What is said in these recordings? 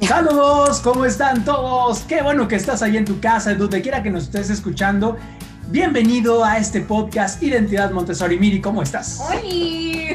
Saludos, ¿cómo están todos? Qué bueno que estás ahí en tu casa, donde quiera que nos estés escuchando. Bienvenido a este podcast Identidad Montessori. Miri, ¿cómo estás? Hola,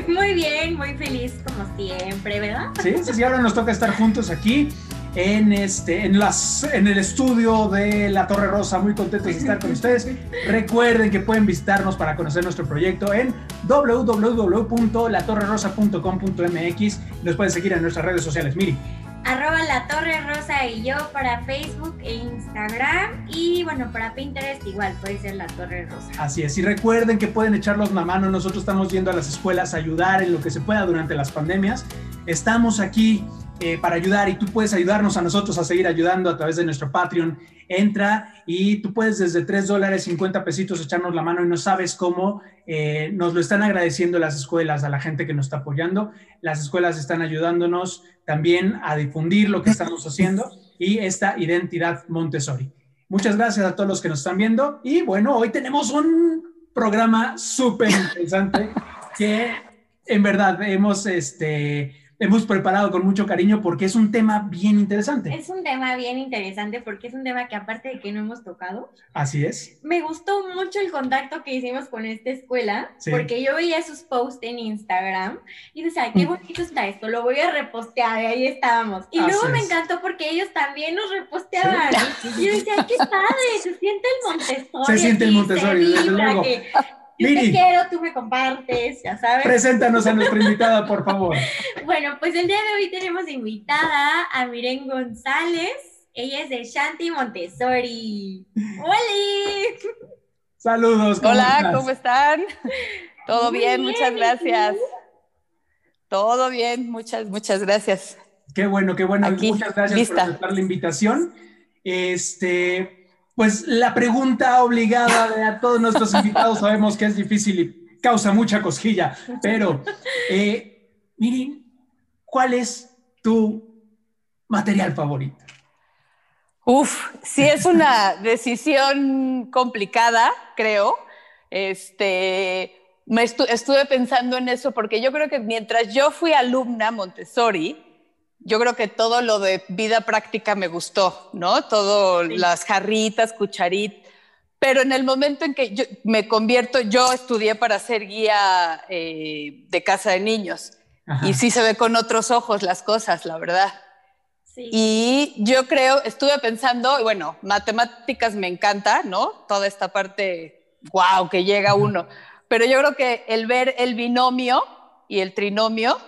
muy bien, muy feliz como siempre, ¿verdad? Sí, sí, sí, ahora nos toca estar juntos aquí en, este, en, las, en el estudio de La Torre Rosa. Muy contentos de estar con ustedes. Recuerden que pueden visitarnos para conocer nuestro proyecto en www.latorrerosa.com.mx. Nos pueden seguir en nuestras redes sociales. Miri arroba la Torre Rosa y yo para Facebook e Instagram y bueno, para Pinterest igual puede ser la Torre Rosa. Así es, y recuerden que pueden echarnos la mano, nosotros estamos yendo a las escuelas a ayudar en lo que se pueda durante las pandemias, estamos aquí eh, para ayudar y tú puedes ayudarnos a nosotros a seguir ayudando a través de nuestro Patreon. Entra y tú puedes desde 3 dólares 50 pesitos echarnos la mano y no sabes cómo eh, nos lo están agradeciendo las escuelas, a la gente que nos está apoyando. Las escuelas están ayudándonos también a difundir lo que estamos haciendo y esta identidad Montessori. Muchas gracias a todos los que nos están viendo y bueno, hoy tenemos un programa súper interesante que en verdad hemos este, hemos preparado con mucho cariño porque es un tema bien interesante. Es un tema bien interesante porque es un tema que aparte de que no hemos tocado. Así es. Me gustó mucho el contacto que hicimos con esta escuela porque yo veía sus posts en Instagram y decía, qué mm. bonito está esto, lo voy a repostear y ahí estábamos. Y luego me encantó porque ellos también nos reposteaban. Y yo decía, qué padre, se siente el Montessori. Se siente el Montessori, desde luego. Yo te quiero, tú me compartes, ya sabes. Preséntanos a nuestra invitada, por favor. Bueno, pues el día de hoy tenemos invitada a Miren González. Ella es de Shanti Montessori. ¡Hola! Saludos. Hola, ¿cómo están? Todo bien, muchas gracias. Todo bien, muchas, muchas gracias. Qué bueno, qué bueno. muchas gracias por aceptar la invitación. Este, pues la pregunta obligada de a todos nuestros invitados sabemos que es difícil y causa mucha cosquilla, pero eh, miren, ¿cuál es tu material favorito? Uf, sí es una decisión complicada, creo. Este, me estuve pensando en eso porque yo creo que mientras yo fui alumna Montessori, yo creo que todo lo de vida práctica me gustó, ¿no? Todo las jarritas, cucharitas. Pero en el momento en que yo me convierto, yo estudié para ser guía eh, de casa de niños. Y sí se ve con otros ojos las cosas, la verdad. Sí. Y yo creo, estuve pensando, bueno, matemáticas me encanta, ¿no? Toda esta parte, wow, que llega uno. Pero yo creo que el ver el binomio y el trinomio,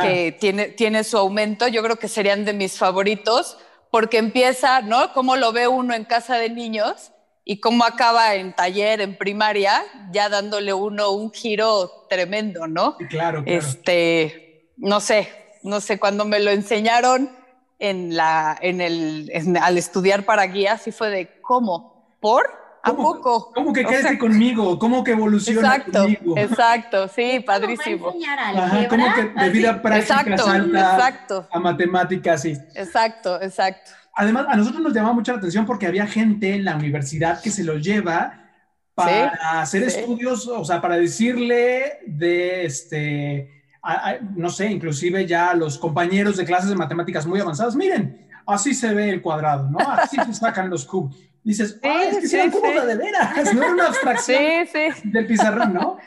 que tiene, tiene su aumento, yo creo que serían de mis favoritos, porque empieza, ¿no? Cómo lo ve uno en casa de niños y cómo acaba en taller, en primaria, ya dándole uno un giro tremendo, ¿no? Claro, claro. Este, no sé, no sé, cuando me lo enseñaron en la, en el, al estudiar para guías, y fue de, ¿cómo? ¿Por? ¿A poco? ¿Cómo que quédate conmigo? ¿Cómo que evoluciona exacto, conmigo? Exacto, sí, padrísimo. Ajá, ¿Cómo que de vida práctica exacto, salta exacto. a matemáticas? Sí. Exacto, exacto. Además, a nosotros nos llamaba mucho la atención porque había gente en la universidad que se lo lleva para hacer estudios, o sea, para decirle de este, no sé, inclusive ya los compañeros de clases de matemáticas muy avanzadas, miren, así se ve el cuadrado, ¿no? Así se sacan los cubos dices, ah, es que sí, como de veras, no era una abstracción del pizarrón, ¿no?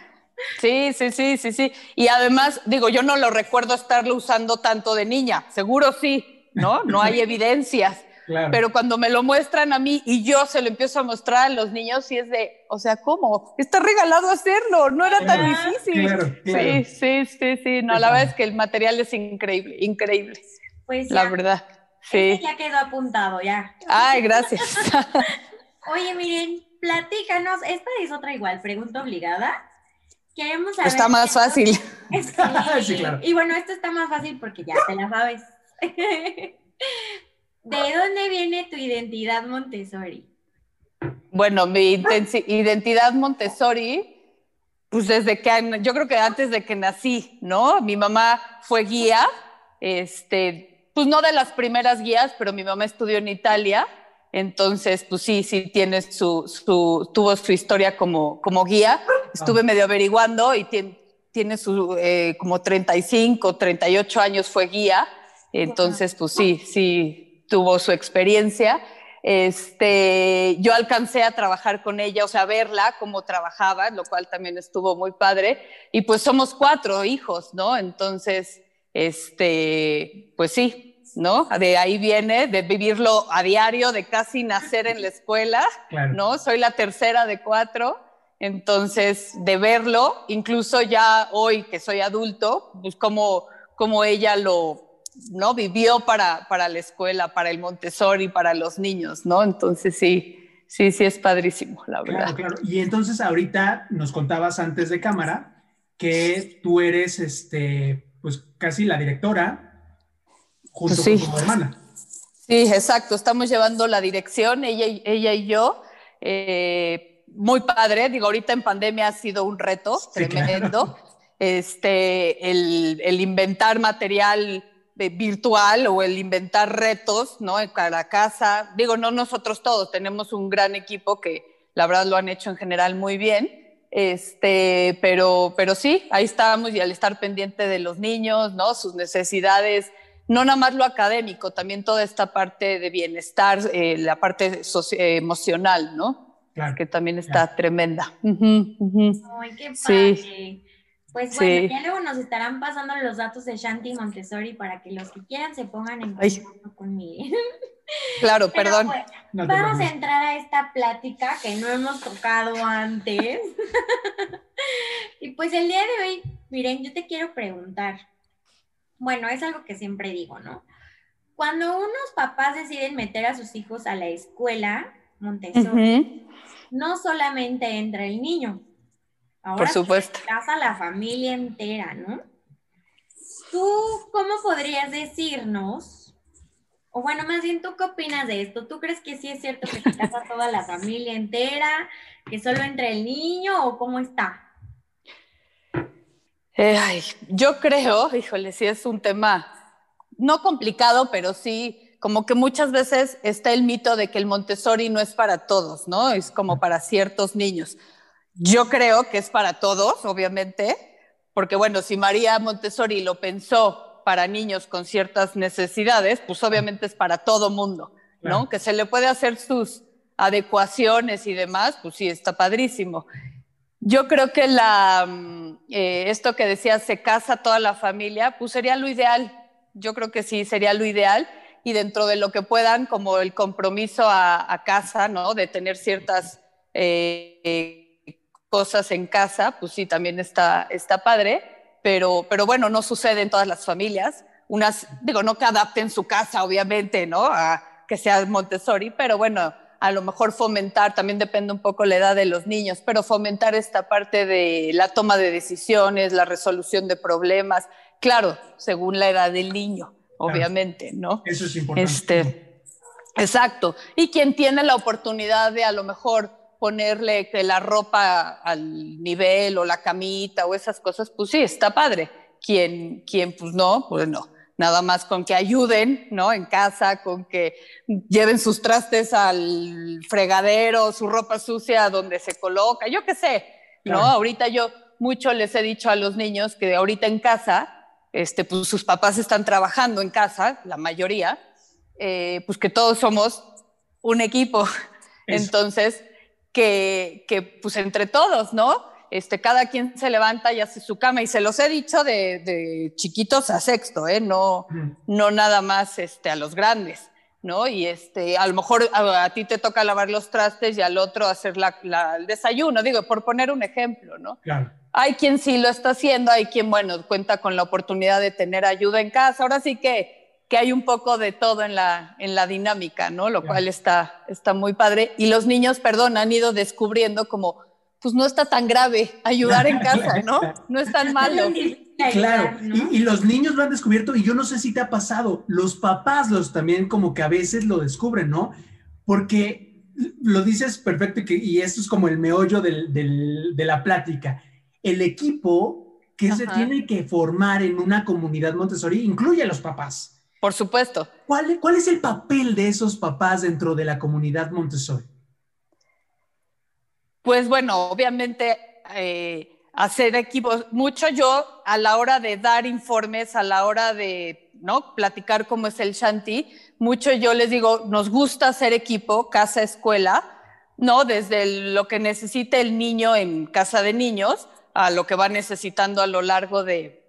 Sí, sí, sí, sí, sí. Y además, digo, yo no lo recuerdo estarlo usando tanto de niña, seguro sí, ¿no? No hay evidencias. Claro. Pero cuando me lo muestran a mí y yo se lo empiezo a mostrar a los niños, sí es de, o sea, ¿cómo? Está regalado hacerlo, no era tan difícil. Sí, sí, sí, sí. No, la verdad es que el material es increíble, increíble. Pues la verdad. Sí. Este ya quedó apuntado, ya. Ay, gracias. Oye, miren, platícanos, esta es otra igual, pregunta obligada. Queremos saber. Está más fácil. Sí, claro. Y bueno, esto está más fácil porque ya te la sabes. ¿De dónde viene tu identidad Montessori? Bueno, mi identidad Montessori, pues desde que, yo creo que antes de que nací, ¿no? Mi mamá fue guía, este, pues no de las primeras guías, pero mi mamá estudió en Italia, entonces pues sí, sí tiene su, su tuvo su historia como, como guía. Estuve medio averiguando y tiene, tiene su, eh, como 35, 38 años fue guía. Entonces, pues sí, sí, tuvo su experiencia. Este, yo alcancé a trabajar con ella, o sea, verla cómo trabajaba, lo cual también estuvo muy padre. Y pues somos cuatro hijos, ¿no? Entonces, este, pues sí, ¿no? De ahí viene, de vivirlo a diario, de casi nacer en la escuela, ¿no? Soy la tercera de cuatro, entonces de verlo, incluso ya hoy que soy adulto, pues como, como ella lo, ¿no? Vivió para, para la escuela, para el Montessori, para los niños, ¿no? Entonces sí, sí, sí es padrísimo, la verdad. Claro, claro. Y entonces ahorita nos contabas antes de cámara que tú eres, este, pues casi la directora junto con tu hermana. Sí, exacto. Estamos llevando la dirección, ella y, ella y yo. Eh, muy padre. Digo, ahorita en pandemia ha sido un reto tremendo. Este, el, el, inventar material virtual o el inventar retos, ¿no? En cada casa. Digo, no nosotros todos, tenemos un gran equipo que la verdad lo han hecho en general muy bien. Este, pero, pero sí, ahí estábamos y al estar pendiente de los niños, ¿no? Sus necesidades no nada más lo académico, también toda esta parte de bienestar, eh, la parte emocional, ¿no? Claro, que también está tremenda. Ay, qué padre. Pues bueno, ya luego nos estarán pasando los datos de Shanti Montessori para que los que quieran se pongan en contacto conmigo. Claro, perdón. vamos a entrar a esta plática que no hemos tocado antes. y pues el día de hoy, miren, yo te quiero preguntar, bueno, es algo que siempre digo, ¿no? Cuando unos papás deciden meter a sus hijos a la escuela Montessori, no solamente entra el niño, ahora Por supuesto. casa la familia entera, ¿no? ¿Tú cómo podrías decirnos, o bueno, más bien, ¿tú qué opinas de esto? ¿Tú crees que sí es cierto que se casa toda la familia entera, que solo entra el niño o cómo está? Eh, yo creo, híjole, sí es un tema no complicado, pero sí, como que muchas veces está el mito de que el Montessori no es para todos, ¿no? Es como para ciertos niños. Yo creo que es para todos, obviamente, porque bueno, si María Montessori lo pensó para niños con ciertas necesidades, pues obviamente es para todo mundo, ¿no? Que se le puede hacer sus adecuaciones y demás, pues sí, está padrísimo. Yo creo que la, mm, eh, esto que decía, se casa toda la familia, pues sería lo ideal. Yo creo que sí, sería lo ideal. Y dentro de lo que puedan, como el compromiso a, casa, ¿no? De tener ciertas eh, cosas en casa, pues sí, también está, está padre. Pero, pero bueno, no sucede en todas las familias. Unas, digo, no que adapten su casa, obviamente, ¿no? A que sea Montessori, pero bueno, a lo mejor fomentar, también depende un poco la edad de los niños, pero fomentar esta parte de la toma de decisiones, la resolución de problemas, claro, según la edad del niño, obviamente, ¿no? Eso es importante. Este, exacto. Y quien tiene la oportunidad de a lo mejor ponerle que la ropa al nivel o la camita o esas cosas, pues sí, está padre. Quien, quien pues no, pues no nada más con que ayuden, ¿no? En casa, con que lleven sus trastes al fregadero, su ropa sucia donde se coloca, yo qué sé, ¿no? Ahorita yo mucho les he dicho a los niños que ahorita en casa, este, pues sus papás están trabajando en casa, la mayoría, eh, pues que todos somos un equipo. Entonces, que, que pues entre todos, ¿no? Este, cada quien se levanta y hace su cama y se los he dicho de, chiquitos a sexto, ¿eh? no, no nada más este, a los grandes. ¿no? Y este, a lo mejor a, ti te toca lavar los trastes y al otro hacer el desayuno, digo, por poner un ejemplo, ¿no? Hay quien sí lo está haciendo, hay quien, bueno, cuenta con la oportunidad de tener ayuda en casa. Ahora sí que, que hay un poco de todo en la, en la dinámica, ¿no? Lo cual está, está muy padre. Y los niños, perdón, han ido descubriendo como pues no está tan grave ayudar en casa, ¿no? No es tan malo. Claro, y, los niños lo han descubierto y yo no sé si te ha pasado, los papás los también como que a veces lo descubren, ¿no? Porque lo dices perfecto y, que, y esto es como el meollo del, de la plática. El equipo que se tiene que formar en una comunidad Montessori incluye a los papás. Por supuesto. ¿Cuál, ¿Cuál es el papel de esos papás dentro de la comunidad Montessori? Pues bueno, obviamente eh, hacer equipos, mucho yo a la hora de dar informes, a la hora de ¿no? Platicar cómo es el Shanti. Mucho yo les digo, nos gusta hacer equipo, casa, escuela, ¿no? Desde lo que necesite el niño en casa de niños a lo que va necesitando a lo largo de,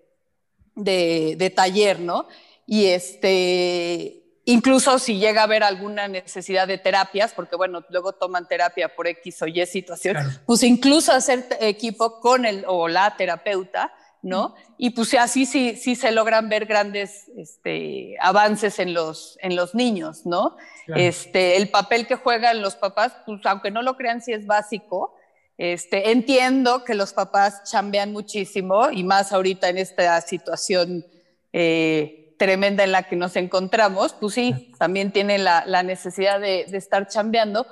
de, taller, ¿no? Y este, incluso si llega a haber alguna necesidad de terapias, porque bueno, luego toman terapia por X o Y situación, pues incluso hacer equipo con el o la terapeuta, ¿no? Y pues así sí, sí se logran ver grandes este, avances en los, en los niños, ¿no? Este, el papel que juegan los papás, pues aunque no lo crean, sí es básico. Este, entiendo que los papás chambean muchísimo y más ahorita en esta situación eh, tremenda en la que nos encontramos, pues sí, también tienen la, la necesidad de, de, estar chambeando,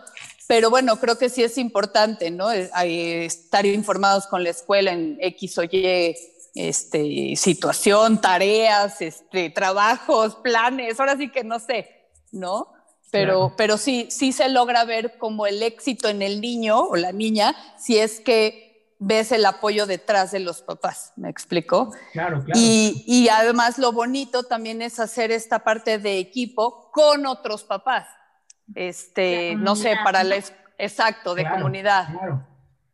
pero bueno, creo que sí es importante, ¿no? estar informados con la escuela en X o Y este, situación, tareas, este, trabajos, planes, ahora sí que no sé, ¿no? Pero, pero sí, sí se logra ver como el éxito en el niño o la niña si es que ves el apoyo detrás de los papás, ¿me explico? Claro, claro. Y, y además lo bonito también es hacer esta parte de equipo con otros papás. Este, no sé, para la... Exacto, de comunidad. Claro.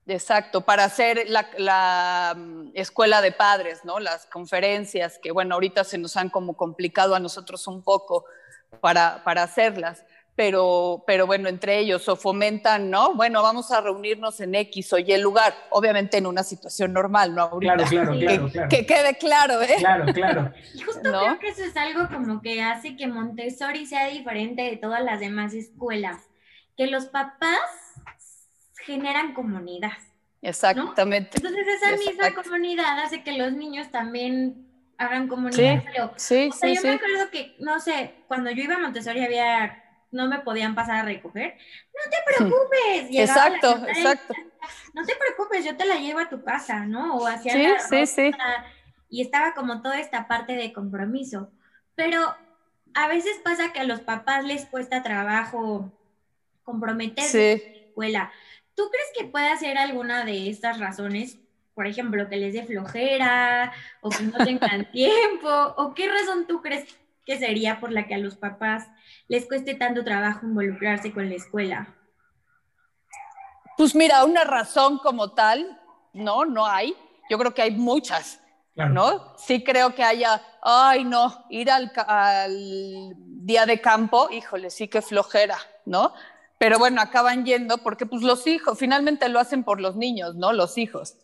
Exacto, para hacer la, mm, escuela de padres, ¿no? Las conferencias, que bueno, ahorita se nos han como complicado a nosotros un poco para, para hacerlas, pero, pero bueno, entre ellos o fomentan, ¿no? Bueno, vamos a reunirnos en X o Y lugar, obviamente en una situación normal, ¿no? claro, claro, claro, que, que, quede claro, ¿eh? Claro, claro. Y justo creo que eso es algo como que hace que Montessori sea diferente de todas las demás escuelas, que los papás generan comunidad. Exactamente. Entonces esa misma comunidad hace que los niños también hagan comunidad. Sí, sí, yo me acuerdo que, no sé, cuando yo iba a Montessori había, no me podían pasar a recoger. No te preocupes. exacto, exacto. No te preocupes, yo te la llevo a tu casa, ¿no? O hacia sí, sí, sí. Y estaba como toda esta parte de compromiso. Pero a veces pasa que a los papás les cuesta trabajo comprometerse en la escuela. ¿Tú crees que puede ser alguna de estas razones? Por ejemplo, que les dé flojera o que no tengan tiempo. ¿O qué razón tú crees que sería por la que a los papás les cueste tanto trabajo involucrarse con la escuela? Pues mira, una razón como tal, no, no hay. Yo creo que hay muchas, ¿no? Sí creo que haya, ay, no, ir al, al, día de campo, híjole, sí que flojera, ¿no? pero bueno, acaban yendo porque pues los hijos, finalmente lo hacen por los niños, ¿no? Los hijos.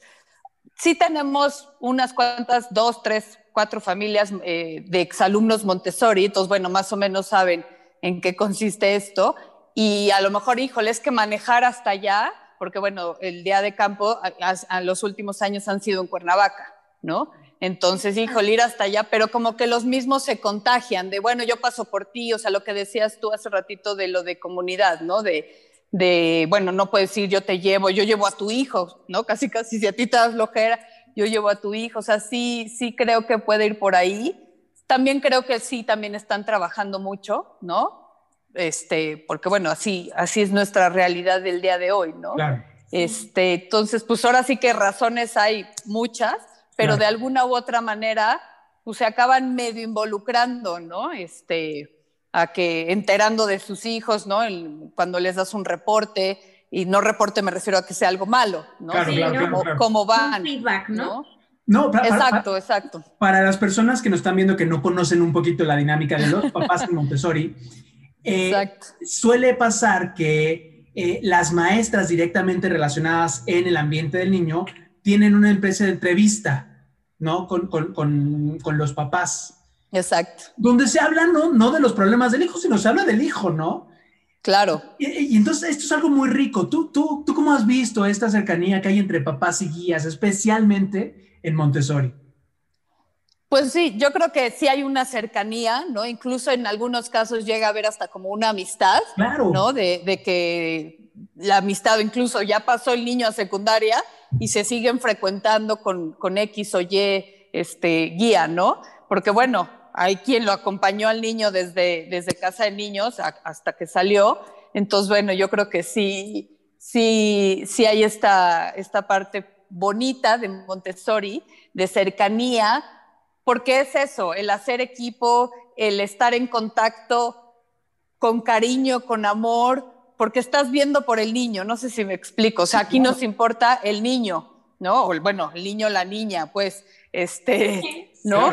Sí tenemos unas cuantas, dos, tres, cuatro familias eh, de exalumnos Montessori, entonces bueno, más o menos saben en qué consiste esto. Y a lo mejor, híjole, es que manejar hasta allá, porque bueno, el día de campo a los últimos años han sido en Cuernavaca, ¿no? Entonces, híjole, ir hasta allá, pero como que los mismos se contagian de, bueno, yo paso por ti, o sea, lo que decías tú hace ratito de lo de comunidad, ¿no? De, de bueno, no puedes ir, yo te llevo, yo llevo a tu hijo, ¿no? Casi, casi, si a ti te das flojera, yo llevo a tu hijo, o sea, sí, sí creo que puede ir por ahí. También creo que sí, también están trabajando mucho, ¿no? Este, porque bueno, así, así es nuestra realidad del día de hoy, ¿no? Claro. Este, entonces, pues ahora sí que razones hay muchas pero de alguna u otra manera pues, se acaban medio involucrando, ¿no? Este, a que enterando de sus hijos, ¿no? cuando les das un reporte, y no reporte me refiero a que sea algo malo, ¿no? Claro, claro, cómo, van, feedback, ¿no? No, exacto, exacto. Para las personas que nos están viendo que no conocen un poquito la dinámica de los papás en Montessori, eh, suele pasar que eh, las maestras directamente relacionadas en el ambiente del niño tienen una empresa de entrevista, ¿no? Con, con, con, los papás. Exacto. Donde se habla no, no de los problemas del hijo, sino se habla del hijo, ¿no? Claro. Y, entonces esto es algo muy rico. ¿Tú, tú, ¿Tú cómo has visto esta cercanía que hay entre papás y guías, especialmente en Montessori? Pues sí, yo creo que sí hay una cercanía, ¿no? Incluso en algunos casos llega a haber hasta como una amistad, claro. ¿no? De, de que la amistad incluso ya pasó el niño a secundaria y se siguen frecuentando con, con X o Y este, guía, ¿no? Porque bueno, hay quien lo acompañó al niño desde, desde casa de niños hasta que salió. Entonces, bueno, yo creo que sí, sí, sí hay esta, esta parte bonita de Montessori, de cercanía, porque es eso, el hacer equipo, el estar en contacto con cariño, con amor, porque estás viendo por el niño, no sé si me explico, o sea, aquí nos importa el niño, ¿no? O, bueno, el niño, la niña, pues, este, ¿no?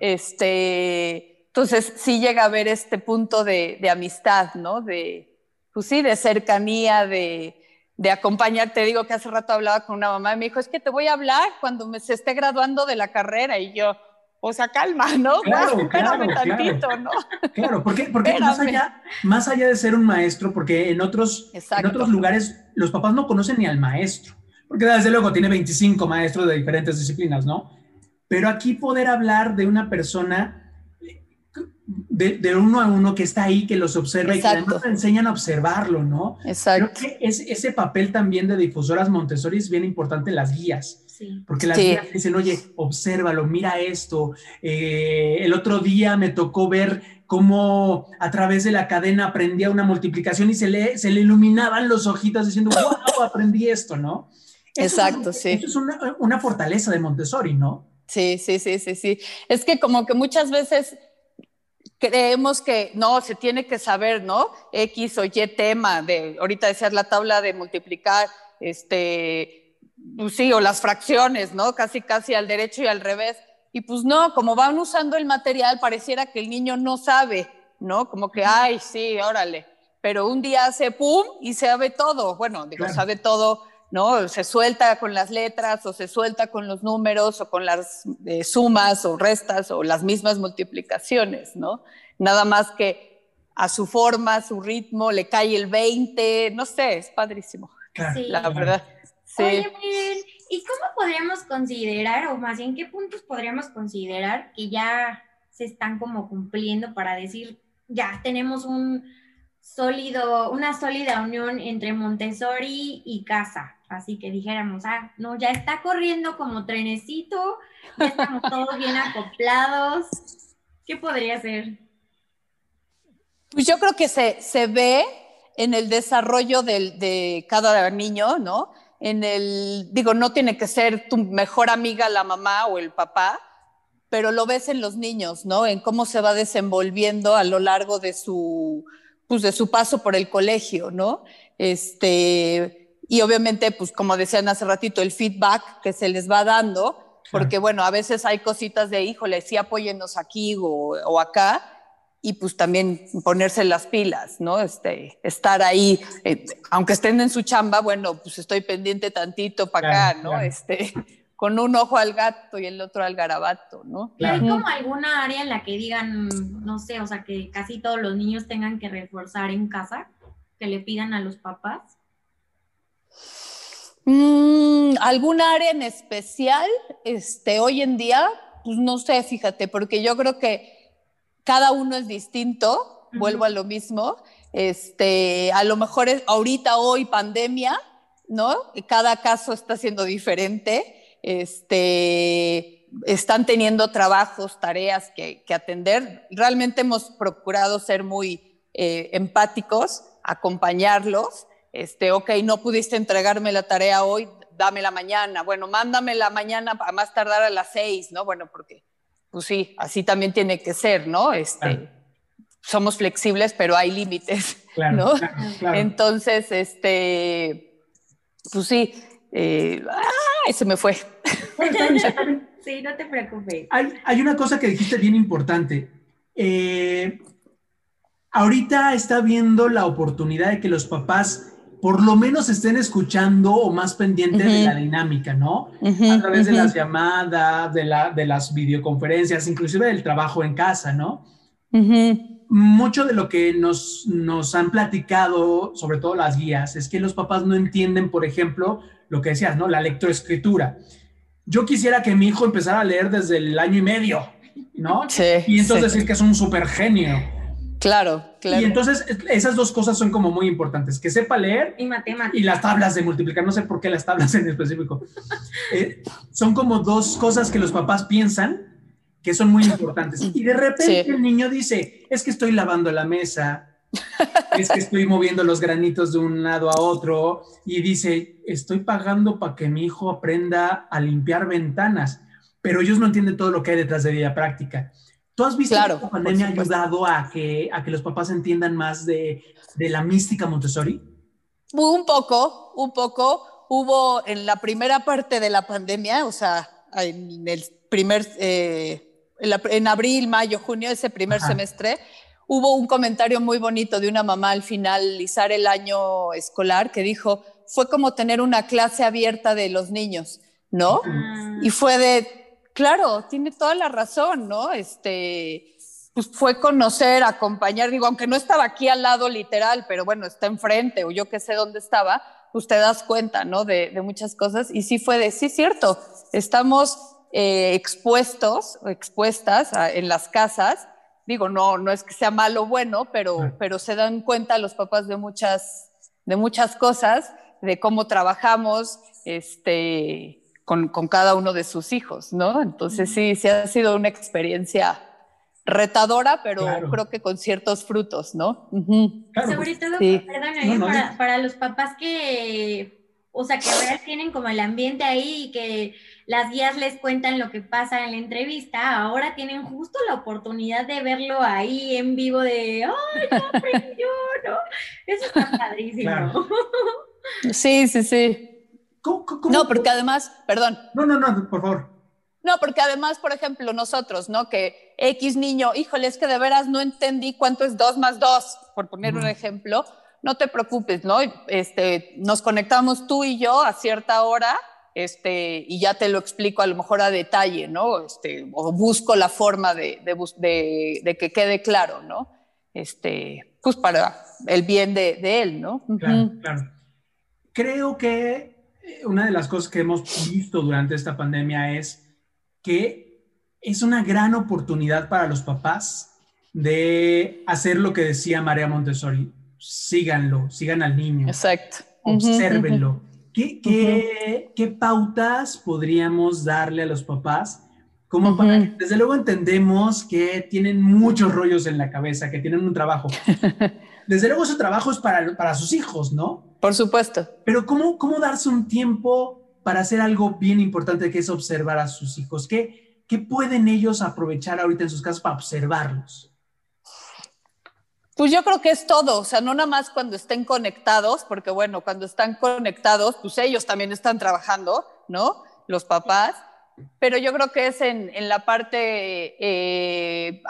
Este, entonces sí llega a haber este punto de, amistad, ¿no? De, pues sí, de cercanía, de, de acompañar. Te digo que hace rato hablaba con una mamá y me dijo, es que te voy a hablar cuando me se esté graduando de la carrera. Y yo, o sea, calma, ¿no? Claro, espérame tantito, ¿no? Claro, porque, porque más, allá, más allá de ser un maestro, porque en otros, en otros lugares los papás no conocen ni al maestro, porque desde luego tiene 25 maestros de diferentes disciplinas, ¿no? Pero aquí poder hablar de una persona de, uno a uno que está ahí, que los observa y que además te enseñan a observarlo, ¿no? Exacto. Creo que es, ese papel también de difusoras Montessori es bien importante en las guías. Porque las guías dicen, oye, obsérvalo, mira esto. Eh, el otro día me tocó ver cómo a través de la cadena aprendía una multiplicación y se le, se le iluminaban los ojitos diciendo, wow, aprendí esto, ¿no? Exacto, sí. Eso es una, una fortaleza de Montessori, ¿no? Sí, sí, sí, sí, sí. Es que como que muchas veces creemos que no, se tiene que saber, ¿no? X o Y tema, de, ahorita decías la tabla de multiplicar, este, pues sí, o las fracciones, ¿no? Casi, casi al derecho y al revés. Y pues no, como van usando el material, pareciera que el niño no sabe, ¿no? Como que, ay, sí, órale. Pero un día hace pum y sabe todo. Bueno, digo, sabe todo ¿no? Se suelta con las letras o se suelta con los números o con las eh, sumas o restas o las mismas multiplicaciones, ¿no? Nada más que a su forma, a su ritmo, le cae el 20, no sé, es padrísimo. La verdad. Sí. Oye, ¿y cómo podríamos considerar, o más bien qué puntos podríamos considerar que ya se están como cumpliendo para decir, ya tenemos un sólido, una sólida unión entre Montessori y casa? Así que dijéramos, ah, no, ya está corriendo como trenecito, ya estamos todos bien acoplados. ¿Qué podría ser? Pues yo creo que se, se ve en el desarrollo de cada niño, ¿no? En el, digo, no tiene que ser tu mejor amiga la mamá o el papá, pero lo ves en los niños, ¿no? En cómo se va desenvolviendo a lo largo de su, pues de su paso por el colegio, ¿no? Este, y obviamente, pues como decían hace ratito, el feedback que se les va dando, porque bueno, a veces hay cositas de, híjole, sí apóyennos aquí o, acá, y pues también ponerse las pilas, ¿no? Este, estar ahí, eh, aunque estén en su chamba, bueno, pues estoy pendiente tantito para acá, ¿no? Este, con un ojo al gato y el otro al garabato, ¿no? ¿Y hay como alguna área en la que digan, no sé, o sea, que casi todos los niños tengan que reforzar en casa, que le pidan a los papás? Mm, ¿Algún área en especial este, hoy en día? Pues no sé, fíjate, porque yo creo que cada uno es distinto, vuelvo a lo mismo. Este, a lo mejor es, ahorita, hoy, pandemia, ¿no? Cada caso está siendo diferente. Este, están teniendo trabajos, tareas que, atender. Realmente hemos procurado ser muy eh, empáticos, acompañarlos este, ok, no pudiste entregarme la tarea hoy, dámela mañana. Bueno, mándamela mañana a más tardar a las seis, ¿no? Bueno, porque, pues sí, así también tiene que ser, ¿no? Este, Somos flexibles, pero hay límites, ¿no? Entonces, este, pues sí, eh, ¡ay, se me fue! sí, no te preocupes. Hay, una cosa que dijiste bien importante. Eh, ahorita está viendo la oportunidad de que los papás por lo menos estén escuchando o más pendientes de la dinámica, ¿no? a través de las llamadas, de, la, de las videoconferencias, inclusive del trabajo en casa, ¿no? Mucho de lo que nos, nos han platicado, sobre todo las guías, es que los papás no entienden, por ejemplo, lo que decías, ¿no? La lectoescritura. Yo quisiera que mi hijo empezara a leer desde el año y medio, ¿no? Sí, y entonces decir que es un super genio. Claro, claro. Y entonces esas dos cosas son como muy importantes, que sepa leer y matemáticas. Y las tablas de multiplicar, no sé por qué las tablas en específico. Eh, son como dos cosas que los papás piensan que son muy importantes. Y de repente el niño dice, es que estoy lavando la mesa, es que estoy moviendo los granitos de un lado a otro y dice, estoy pagando para que mi hijo aprenda a limpiar ventanas pero ellos no entienden todo lo que hay detrás de vida práctica. ¿Tú has visto que la pandemia ha ayudado a que, a que los papás entiendan más de, de la mística Montessori? Un poco, un poco. Hubo en la primera parte de la pandemia, o sea, en el primer, eh, en, abril, mayo, junio, ese primer semestre, hubo un comentario muy bonito de una mamá al finalizar el año escolar que dijo, fue como tener una clase abierta de los niños, ¿no? Ah. Y fue de, claro, tiene toda la razón, ¿no? Este, pues fue conocer, acompañar, digo, aunque no estaba aquí al lado literal, pero bueno, está enfrente o yo que sé dónde estaba, pues te das cuenta, ¿no? De, muchas cosas. Y sí fue de, sí, cierto, estamos eh, expuestos o expuestas en las casas. Digo, no, no es que sea malo o bueno, pero, pero se dan cuenta los papás de muchas, de muchas cosas de cómo trabajamos este, con, con, cada uno de sus hijos, ¿no? Entonces sí, sí ha sido una experiencia retadora, pero creo que con ciertos frutos, ¿no? Sobre todo, perdón, para, para, los papás que, o sea, que ahora tienen como el ambiente ahí y que las guías les cuentan lo que pasa en la entrevista, ahora tienen justo la oportunidad de verlo ahí en vivo de, ¡ay, no aprendió, no! Eso está padrísimo. Sí, sí, sí. No, porque además, perdón. No, no, no, por favor. No, porque además, por ejemplo, nosotros, ¿no? Que X niño, híjole, es que de veras no entendí cuánto es 2 más 2, por poner un ejemplo. No te preocupes, ¿no? Este, nos conectamos tú y yo a cierta hora este, y ya te lo explico a lo mejor a detalle, ¿no? Este, o busco la forma de, de, de, que quede claro, ¿no? Este, pues para el bien de, él, ¿no? Claro, claro creo que una de las cosas que hemos visto durante esta pandemia es que es una gran oportunidad para los papás de hacer lo que decía María Montessori. Síganlo, sigan al niño. Exacto. Obsérvenlo. ¿Qué, qué, pautas podríamos darle a los papás? Como para, desde luego entendemos que tienen muchos rollos en la cabeza, que tienen un trabajo. Desde luego su trabajo es para, para sus hijos, ¿no? Por supuesto. Pero ¿cómo, ¿cómo darse un tiempo para hacer algo bien importante que es observar a sus hijos? ¿Qué, ¿Qué pueden ellos aprovechar ahorita en sus casas para observarlos? Pues yo creo que es todo, o sea, no nada más cuando estén conectados, porque bueno, cuando están conectados, pues ellos también están trabajando, ¿no? Los papás, pero yo creo que es en, en la parte eh,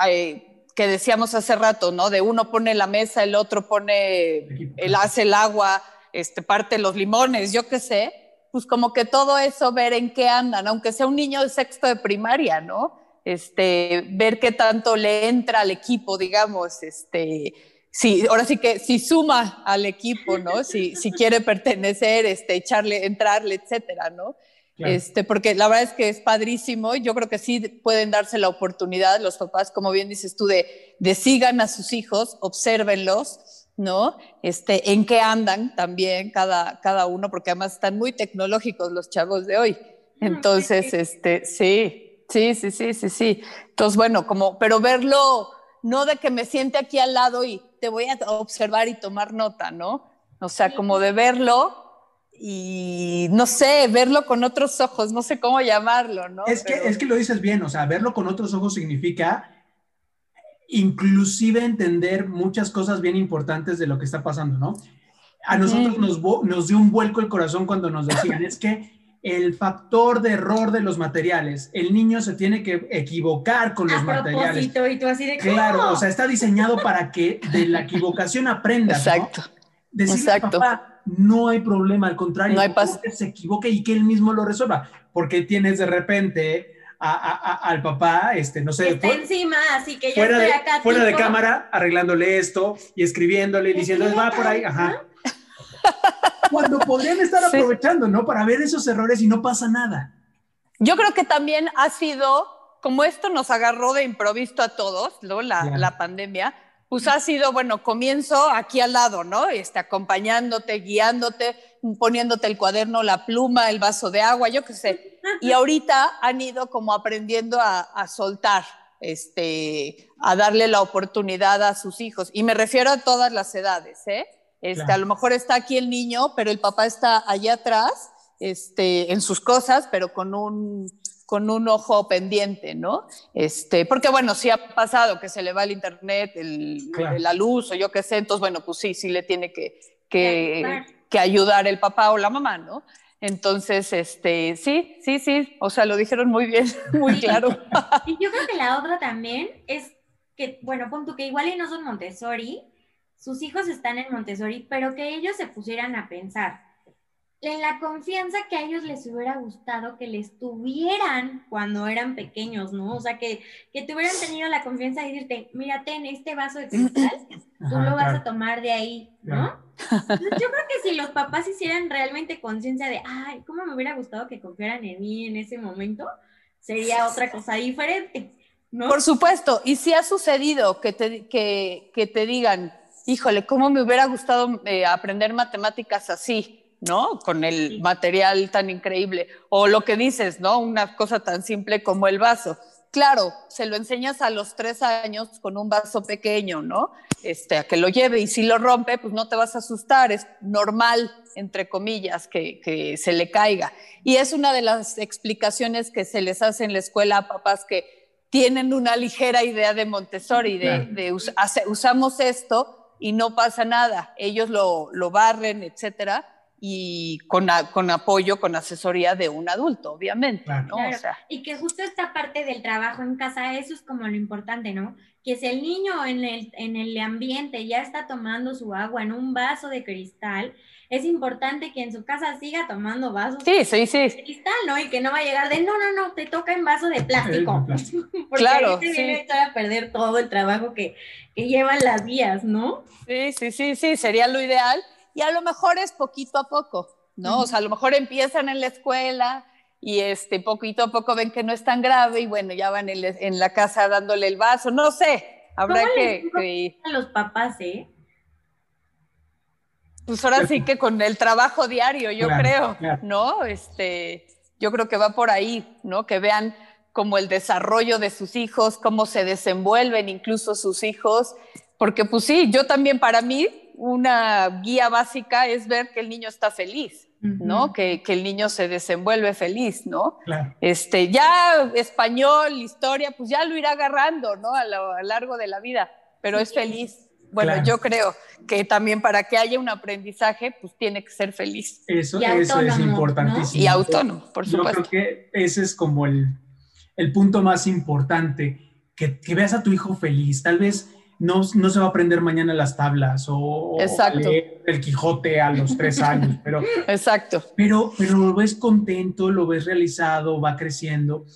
que decíamos hace rato, ¿no? De uno pone la mesa, el otro pone, el hace el agua, este, parte los limones, yo qué sé, pues como que todo eso, ver en qué andan, aunque sea un niño de sexto de primaria, ¿no? Este, ver qué tanto le entra al equipo, digamos, este, sí, ahora sí que si suma al equipo, ¿no? Si, si quiere pertenecer, este, echarle, entrarle, etcétera, ¿no? Este, porque la verdad es que es padrísimo y yo creo que sí pueden darse la oportunidad los papás, como bien dices tú, de, de sigan a sus hijos, obsérvenlos, ¿no? Este, en qué andan también cada, cada uno, porque además están muy tecnológicos los chavos de hoy. Entonces, este, sí, sí, sí, sí, sí, sí. Entonces, bueno, como, pero verlo, no de que me siente aquí al lado y te voy a observar y tomar nota, ¿no? O sea, como de verlo y no sé, verlo con otros ojos, no sé cómo llamarlo, ¿no? Es que, es que lo dices bien, o sea, verlo con otros ojos significa inclusive entender muchas cosas bien importantes de lo que está pasando, ¿no? A nosotros nos, nos dio un vuelco el corazón cuando nos decían, es que el factor de error de los materiales, el niño se tiene que equivocar con los materiales. Y tú así de Claro, o sea, está diseñado para que de la equivocación aprenda. Exacto. Decirle Exacto. papá, no hay problema, al contrario, no hay que se equivoque y que él mismo lo resuelva. Porque tienes de repente al papá, este, no sé. Está encima, así que yo fuera estoy de, acá. Fuera de cámara, arreglándole esto y escribiéndole y diciendo, va por ahí, ajá. Cuando podrían estar aprovechando, ¿no? Para ver esos errores y no pasa nada. Yo creo que también ha sido, como esto nos agarró de improviso a todos, ¿no? La, la pandemia, pues ha sido, bueno, comienzo aquí al lado, ¿no? Este, acompañándote, guiándote, poniéndote el cuaderno, la pluma, el vaso de agua, yo qué sé. Y ahorita han ido como aprendiendo a, soltar, este, a darle la oportunidad a sus hijos. Y me refiero a todas las edades, ¿eh? Este, A lo mejor está aquí el niño, pero el papá está allá atrás, este, en sus cosas, pero con un con un ojo pendiente, ¿no? Este, porque bueno, sí ha pasado que se le va el internet, la luz o yo qué sé, entonces bueno, pues sí, sí le tiene que, que, que ayudar el papá o la mamá, ¿no? Entonces, este, sí, sí, sí, o sea, lo dijeron muy bien, muy claro. y yo creo que la otra también es que, bueno, punto que igual y no son Montessori, sus hijos están en Montessori, pero que ellos se pusieran a pensar, en la confianza que a ellos les hubiera gustado que les tuvieran cuando eran pequeños, ¿no? O sea, que, que te hubieran tenido la confianza de decirte, mírate en este vaso de cristal, tú lo vas a tomar de ahí, ¿no? yo creo que si los papás hicieran realmente conciencia de, ay, ¿cómo me hubiera gustado que confiaran en mí en ese momento? Sería otra cosa diferente, ¿no? Por supuesto, y si ha sucedido que te, que, que te digan, híjole, ¿cómo me hubiera gustado eh, aprender matemáticas así? ¿No? Con el material tan increíble. O lo que dices, ¿no? Una cosa tan simple como el vaso. Claro, se lo enseñas a los tres años con un vaso pequeño, ¿no? Este, a que lo lleve y si lo rompe, pues no te vas a asustar, es normal, entre comillas, que, que se le caiga. Y es una de las explicaciones que se les hace en la escuela a papás que tienen una ligera idea de Montessori, de, de usamos esto y no pasa nada, ellos lo, lo barren, etcétera y con, con, apoyo, con asesoría de un adulto, obviamente, ¿no? y que justo esta parte del trabajo en casa, eso es como lo importante, ¿no? Que si el niño en el, en el ambiente ya está tomando su agua en un vaso de cristal, es importante que en su casa siga tomando vasos sí, sí, sí. de cristal, ¿no? Y que no va a llegar de, no, no, no, te toca en vaso de plástico. Porque claro, ahí se viene a perder todo el trabajo que, que llevan las vías, ¿no? Sí, sí, sí, sí, sería lo ideal y a lo mejor es poquito a poco, ¿no? O sea, a lo mejor empiezan en la escuela y este, poquito a poco ven que no es tan grave y bueno, ya van en, la casa dándole el vaso, no sé, habrá que, A los papás, ¿eh? Pues ahora sí que con el trabajo diario, yo creo, ¿no? Este, yo creo que va por ahí, ¿no? Que vean como el desarrollo de sus hijos, cómo se desenvuelven incluso sus hijos, porque pues sí, yo también para mí una guía básica es ver que el niño está feliz, ¿no? Que, el niño se desenvuelve feliz, ¿no? Este, ya español, historia, pues ya lo irá agarrando, ¿no? A lo largo de la vida, pero es feliz. Bueno, yo creo que también para que haya un aprendizaje, pues tiene que ser feliz. Eso, eso es importantísimo. Y autónomo, por supuesto. Yo creo que ese es como el, punto más importante, que, que veas a tu hijo feliz. Tal vez no, se va a aprender mañana las tablas o, el Quijote a los tres años, pero, Exacto. Pero, pero lo ves contento, lo ves realizado, va creciendo.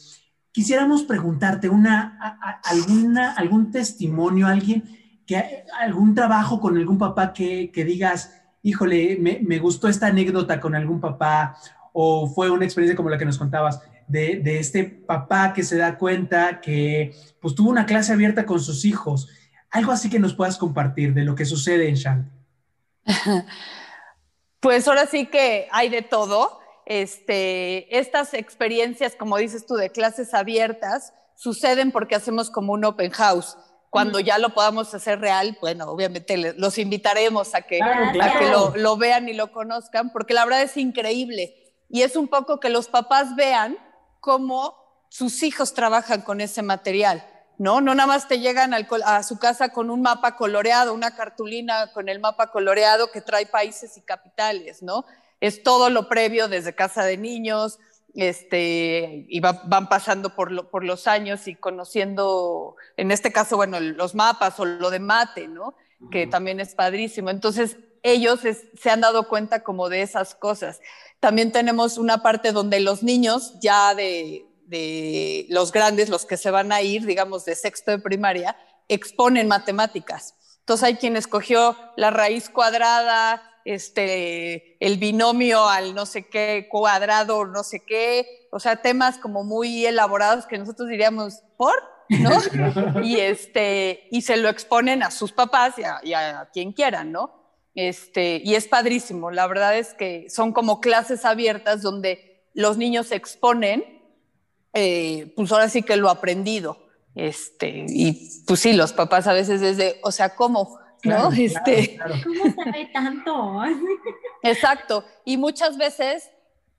Quisiéramos preguntarte una, alguna, algún testimonio, alguien que algún trabajo con algún papá que, digas, híjole, me, me, gustó esta anécdota con algún papá o fue una experiencia como la que nos contabas de, de este papá que se da cuenta que pues tuvo una clase abierta con sus hijos algo así que nos puedas compartir de lo que sucede en Shanti. Pues ahora sí que hay de todo. Este, estas experiencias, como dices tú, de clases abiertas, suceden porque hacemos como un open house. Cuando ya lo podamos hacer real, bueno, obviamente los invitaremos a que, que lo, lo vean y lo conozcan, porque la verdad es increíble. Y es un poco que los papás vean cómo sus hijos trabajan con ese material. ¿No? No nada más te llegan a su casa con un mapa coloreado, una cartulina con el mapa coloreado que trae países y capitales, ¿no? Es todo lo previo desde casa de niños, este, y van pasando por, por los años y conociendo, en este caso, bueno, los mapas o lo de mate, ¿no? Que también es padrísimo. Entonces, ellos se han dado cuenta como de esas cosas. También tenemos una parte donde los niños ya de, de los grandes, los que se van a ir, digamos, de sexto de primaria, exponen matemáticas. Entonces hay quien escogió la raíz cuadrada, este, el binomio al no sé qué cuadrado, no sé qué, o sea, temas como muy elaborados que nosotros diríamos, ¿por? ¿No? y, este, y se lo exponen a sus papás y a, y a quien quieran, ¿no? Este, y es padrísimo, la verdad es que son como clases abiertas donde los niños se exponen eh, pues ahora sí que lo aprendido. Este, y pues sí, los papás a veces desde, o sea, ¿cómo? ¿No? este, ¿Cómo sabe tanto? Exacto. Y muchas veces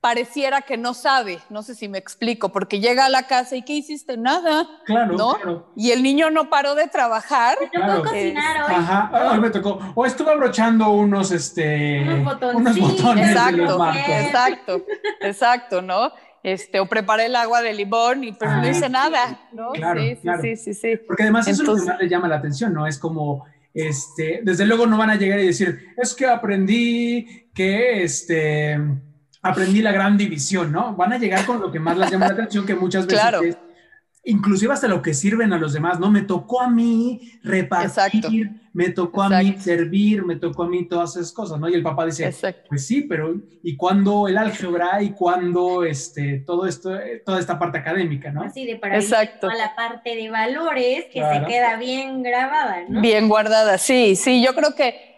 pareciera que no sabe, no sé si me explico, porque llega a la casa y ¿qué hiciste? Nada. Claro, ¿no? claro. Y el niño no paró de trabajar. Me tocó cocinar hoy. Ajá, hoy me tocó. O estuve abrochando unos, este, unos, botones. Exacto, exacto, exacto, ¿no? Este, o preparé el agua de limón y pero no hice nada, ¿no? Claro, sí, claro. sí, sí, sí. Porque además eso es lo que más le llama la atención, ¿no? Es como, este, desde luego no van a llegar y decir, es que aprendí que, este, aprendí la gran división, ¿no? Van a llegar con lo que más les llama la atención, que muchas veces Claro. es, inclusive hasta lo que sirven a los demás, ¿no? Me tocó a mí repartir, Exacto. me tocó a mí servir, me tocó a mí todas esas cosas, ¿no? Y el papá dice, Exacto. pues sí, pero ¿y cuándo el álgebra y cuándo este, todo esto, toda esta parte académica, ¿no? Así de para Exacto. a la parte de valores que Claro. se queda bien grabada, ¿no? Bien guardada, sí, sí, yo creo que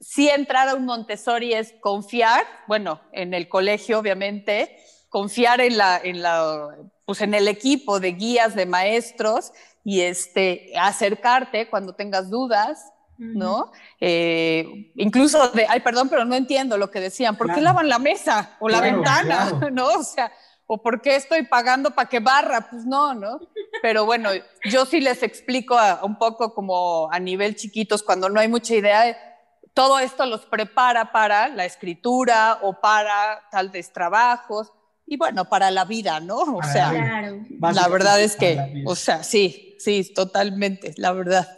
sí entrar a un Montessori es confiar, bueno, en el colegio obviamente, confiar en la, en la, pues en el equipo de guías, de maestros y este, acercarte cuando tengas dudas, ¿no? Eh, incluso de, ay, perdón, pero no entiendo lo que decían, ¿por qué Claro. lavan la mesa o la Claro, ventana? claro. ¿No? O sea, o por qué estoy pagando para que barra, pues no, ¿no? Pero bueno, yo sí les explico a- un poco como a nivel chiquitos, cuando no hay mucha idea, todo esto los prepara para la escritura o para tal vez trabajos y bueno, para la vida, ¿no? O Para sea, la. Claro. verdad es que, o sea, sí, sí, totalmente, la verdad.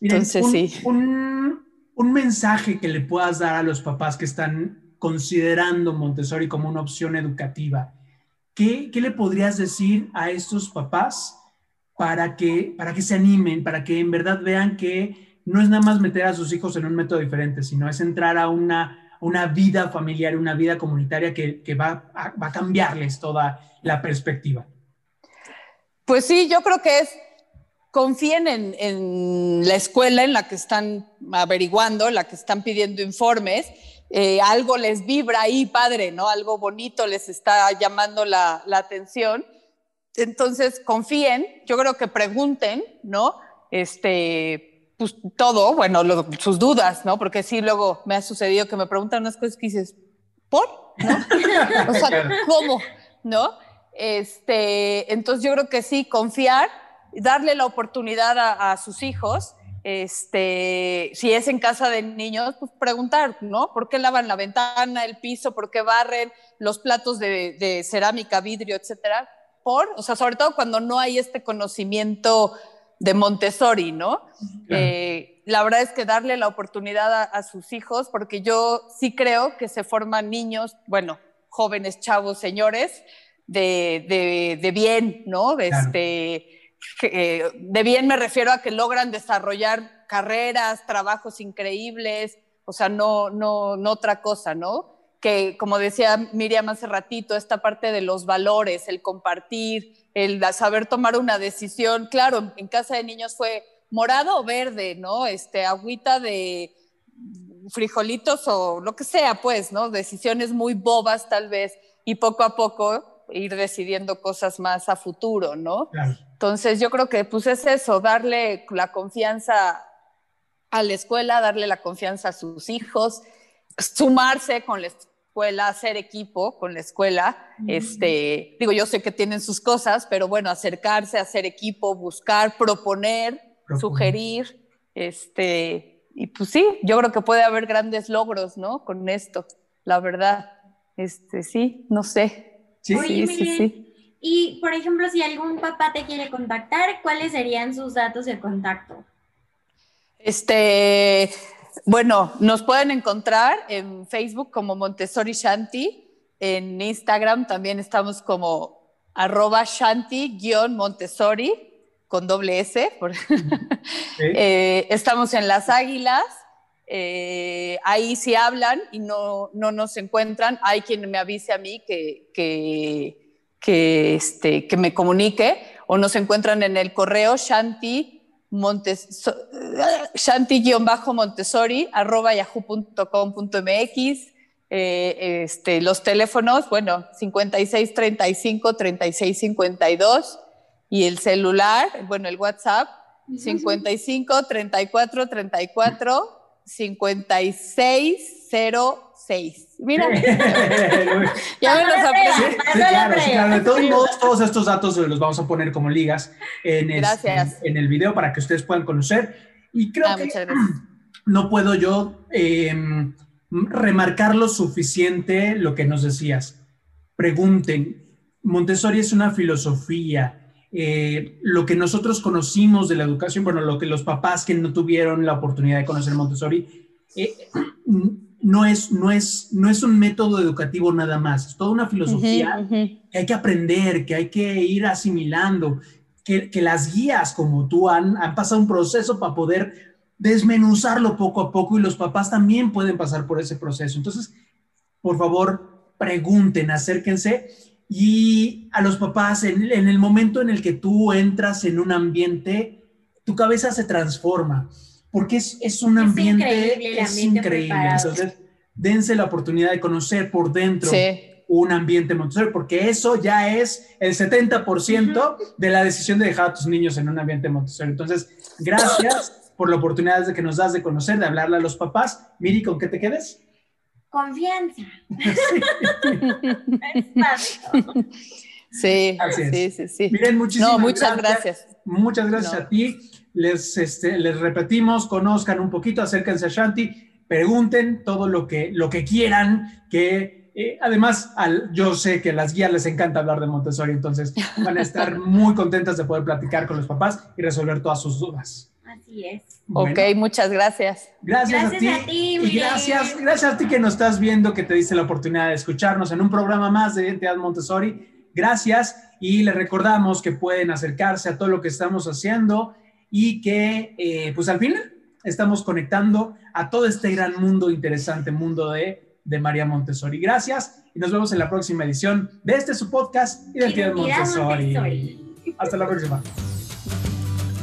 Miren, Entonces, un, sí. Un, un mensaje que le puedas dar a los papás que están considerando Montessori como una opción educativa. ¿Qué, qué le podrías decir a estos papás para que, para que se animen, para que en verdad vean que no es nada más meter a sus hijos en un método diferente, sino es entrar a una, una vida familiar, una vida comunitaria que, que va, a, va a cambiarles toda la perspectiva? Pues sí, yo creo que es, confíen en, en la escuela en la que están averiguando, en la que están pidiendo informes, eh, algo les vibra ahí, padre, ¿no? Algo bonito les está llamando la, la atención. Entonces, confíen, yo creo que pregunten, ¿no? Este, pues todo, bueno, lo- sus dudas, ¿no? Porque sí, luego me ha sucedido que me preguntan unas cosas que dices, ¿por? ¿No? O sea, ¿cómo? ¿No? Este, entonces yo creo que sí, confiar, darle la oportunidad a, a sus hijos, este, si es en casa de niños, pues preguntar, ¿no? ¿Por qué lavan la ventana, el piso, por qué barren los platos de, de cerámica, vidrio, etcétera? Por, o sea, sobre todo cuando no hay este conocimiento de Montessori, ¿no? Claro. Eh, la verdad es que darle la oportunidad a, a sus hijos, porque yo sí creo que se forman niños, bueno, jóvenes, chavos, señores, de, de, de bien, ¿no? Claro. este, eh, de bien me refiero a que logran desarrollar carreras, trabajos increíbles, o sea, no, no, no otra cosa, ¿no? Que como decía Miriam hace ratito, esta parte de los valores, el compartir, el saber tomar una decisión, claro, en casa de niños fue morado o verde, ¿no? Este, agüita de frijolitos o lo que sea, pues, ¿no? Decisiones muy bobas tal vez y poco a poco ir decidiendo cosas más a futuro, ¿no? Claro. Entonces yo creo que pues es eso, darle la confianza a la escuela, darle la confianza a sus hijos, sumarse con la escuela, hacer equipo con la escuela. Este, digo, yo sé que tienen sus cosas, pero bueno, acercarse, hacer equipo, buscar, proponer, Proponer. sugerir, este, y pues sí, yo creo que puede haber grandes logros, ¿no? Con esto, la verdad. Este, sí, no sé. Sí, Oye, sí, sí. Y, por ejemplo, si algún papá te quiere contactar, ¿cuáles serían sus datos de contacto? Este, bueno, nos pueden encontrar en Facebook como Montessori Shanti, en Instagram también estamos como arroba Shanti-Montessori con doble S. por- Eh, estamos en Las Águilas, eh, ahí si hablan y no, no nos encuentran, hay quien me avise a mí que, que, que, este, que me comunique o nos encuentran en el correo Shanti Montes, Shanti-Montessori arroba yahoo.com.mx. Eh, este, los teléfonos, bueno, 56 35 36 52 y el celular, bueno, el WhatsApp 55 34 34 56 06. Mira. ya me los aprendí. claro, De todos modos, todos estos datos los vamos a poner como ligas en, este, en el video para que ustedes puedan conocer. Y creo ah, que no puedo yo em, remarcar lo suficiente lo que nos decías. Pregunten. Montessori es una filosofía. Eh, lo que nosotros conocimos de la educación, bueno, lo que los papás que no tuvieron la oportunidad de conocer Montessori, eh, no, es, no, es, no es un método educativo nada más, es toda una filosofía que hay que aprender, que hay que ir asimilando, que, que las guías como tú han, han pasado un proceso para poder desmenuzarlo poco a poco y los papás también pueden pasar por ese proceso. Entonces, por favor, pregunten, acérquense y a los papás, en, el momento en el que tú entras en un ambiente, tu cabeza se transforma, porque es, un ambiente, es increíble. Entonces, dense la oportunidad de conocer por dentro. un ambiente Montessori, porque eso ya es el 70% de la decisión de dejar a tus niños en un ambiente Montessori. Entonces, gracias por la oportunidad de que nos das de conocer, de hablarle a los papás. Miri, ¿con qué te quedes? Confianza. Sí. Sí, sí, sí, Miren, muchísimas no, muchas gracias. Muchas gracias a ti. Les, este, les repetimos, conozcan un poquito, acérquense a Shanti, pregunten todo lo que, lo que quieran, que eh, además al, yo sé que a las guías les encanta hablar de Montessori, entonces van a estar muy contentas de poder platicar con los papás y resolver todas sus dudas. Así es. ok, muchas gracias. Gracias, a ti. y gracias, gracias a ti que nos estás viendo, que te diste la oportunidad de escucharnos en un programa más de Identidad Montessori. Gracias y les recordamos que pueden acercarse a todo lo que estamos haciendo y que eh, pues al final estamos conectando a todo este gran mundo interesante, mundo de, de María Montessori. Gracias y nos vemos en la próxima edición de este su podcast Identidad, Montessori. Hasta la próxima.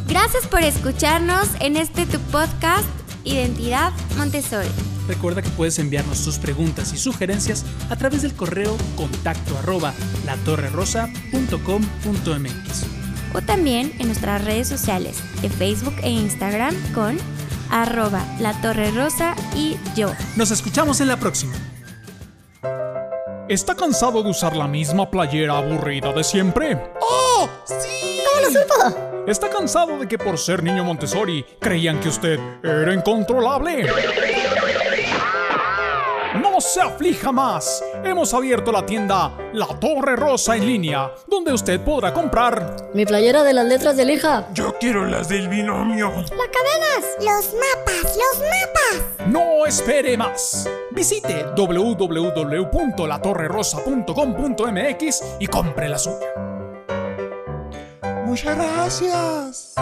Gracias por escucharnos en este tu podcast Identidad Montessori. Recuerda que puedes enviarnos tus preguntas y sugerencias a través del correo contacto arroba latorrerosa.com.mx o también en nuestras redes sociales de Facebook e Instagram con arroba latorrerosa y yo. Nos escuchamos en la próxima. ¿Está cansado de usar la misma playera aburrida de siempre? ¡Oh! ¡Sí! ¿Cómo lo supo? ¿Está cansado de que por ser niño Montessori creían que usted era incontrolable? No se aflija más. Hemos abierto la tienda La Torre Rosa en línea, donde usted podrá comprar mi playera de las letras de hija. Yo quiero las del binomio. Las cadenas, los mapas, los mapas. No espere más. Visite www.latorrerosa.com.mx y compre la suya. Muchas gracias.